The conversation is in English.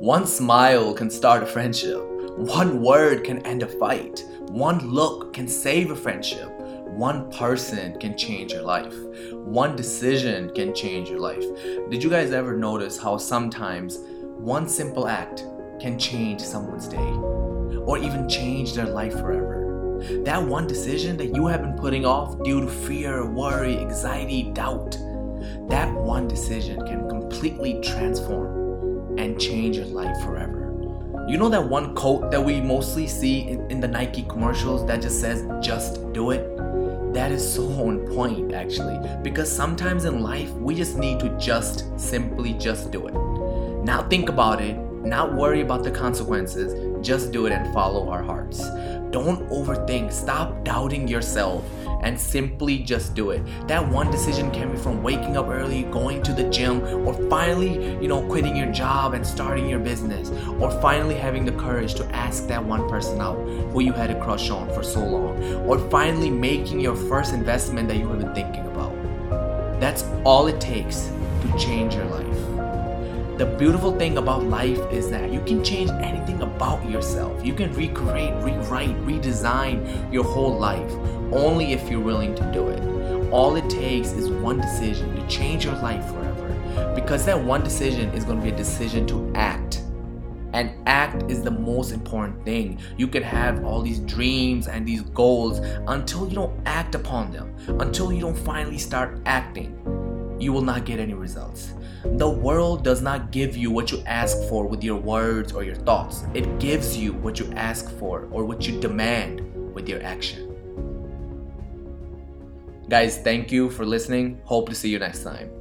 One smile can start a friendship. One word can end a fight. One look can save a friendship. One person can change your life. One decision can change your life. Did you guys ever notice how sometimes one simple act can change someone's day or even change their life forever? That one decision that you have been putting off due to fear, worry, anxiety, doubt, that one decision can completely transform and change your life forever. You know that one quote that we mostly see in, in the Nike commercials that just says, just do it? That is so on point actually, because sometimes in life we just need to just simply just do it. Now think about it, not worry about the consequences, just do it and follow our hearts. Don't overthink, stop doubting yourself and simply just do it. That one decision can be from waking up early, going to the gym, or finally, you know, quitting your job and starting your business, or finally having the courage to ask that one person out who you had a crush on for so long, or finally making your first investment that you have been thinking about. That's all it takes to change your life. The beautiful thing about life is that you can change anything about yourself. You can recreate, rewrite, redesign your whole life only if you're willing to do it. All it takes is one decision to change your life forever. Because that one decision is going to be a decision to act. And act is the most important thing. You can have all these dreams and these goals until you don't act upon them, until you don't finally start acting you will not get any results. The world does not give you what you ask for with your words or your thoughts. It gives you what you ask for or what you demand with your action. Guys, thank you for listening. Hope to see you next time.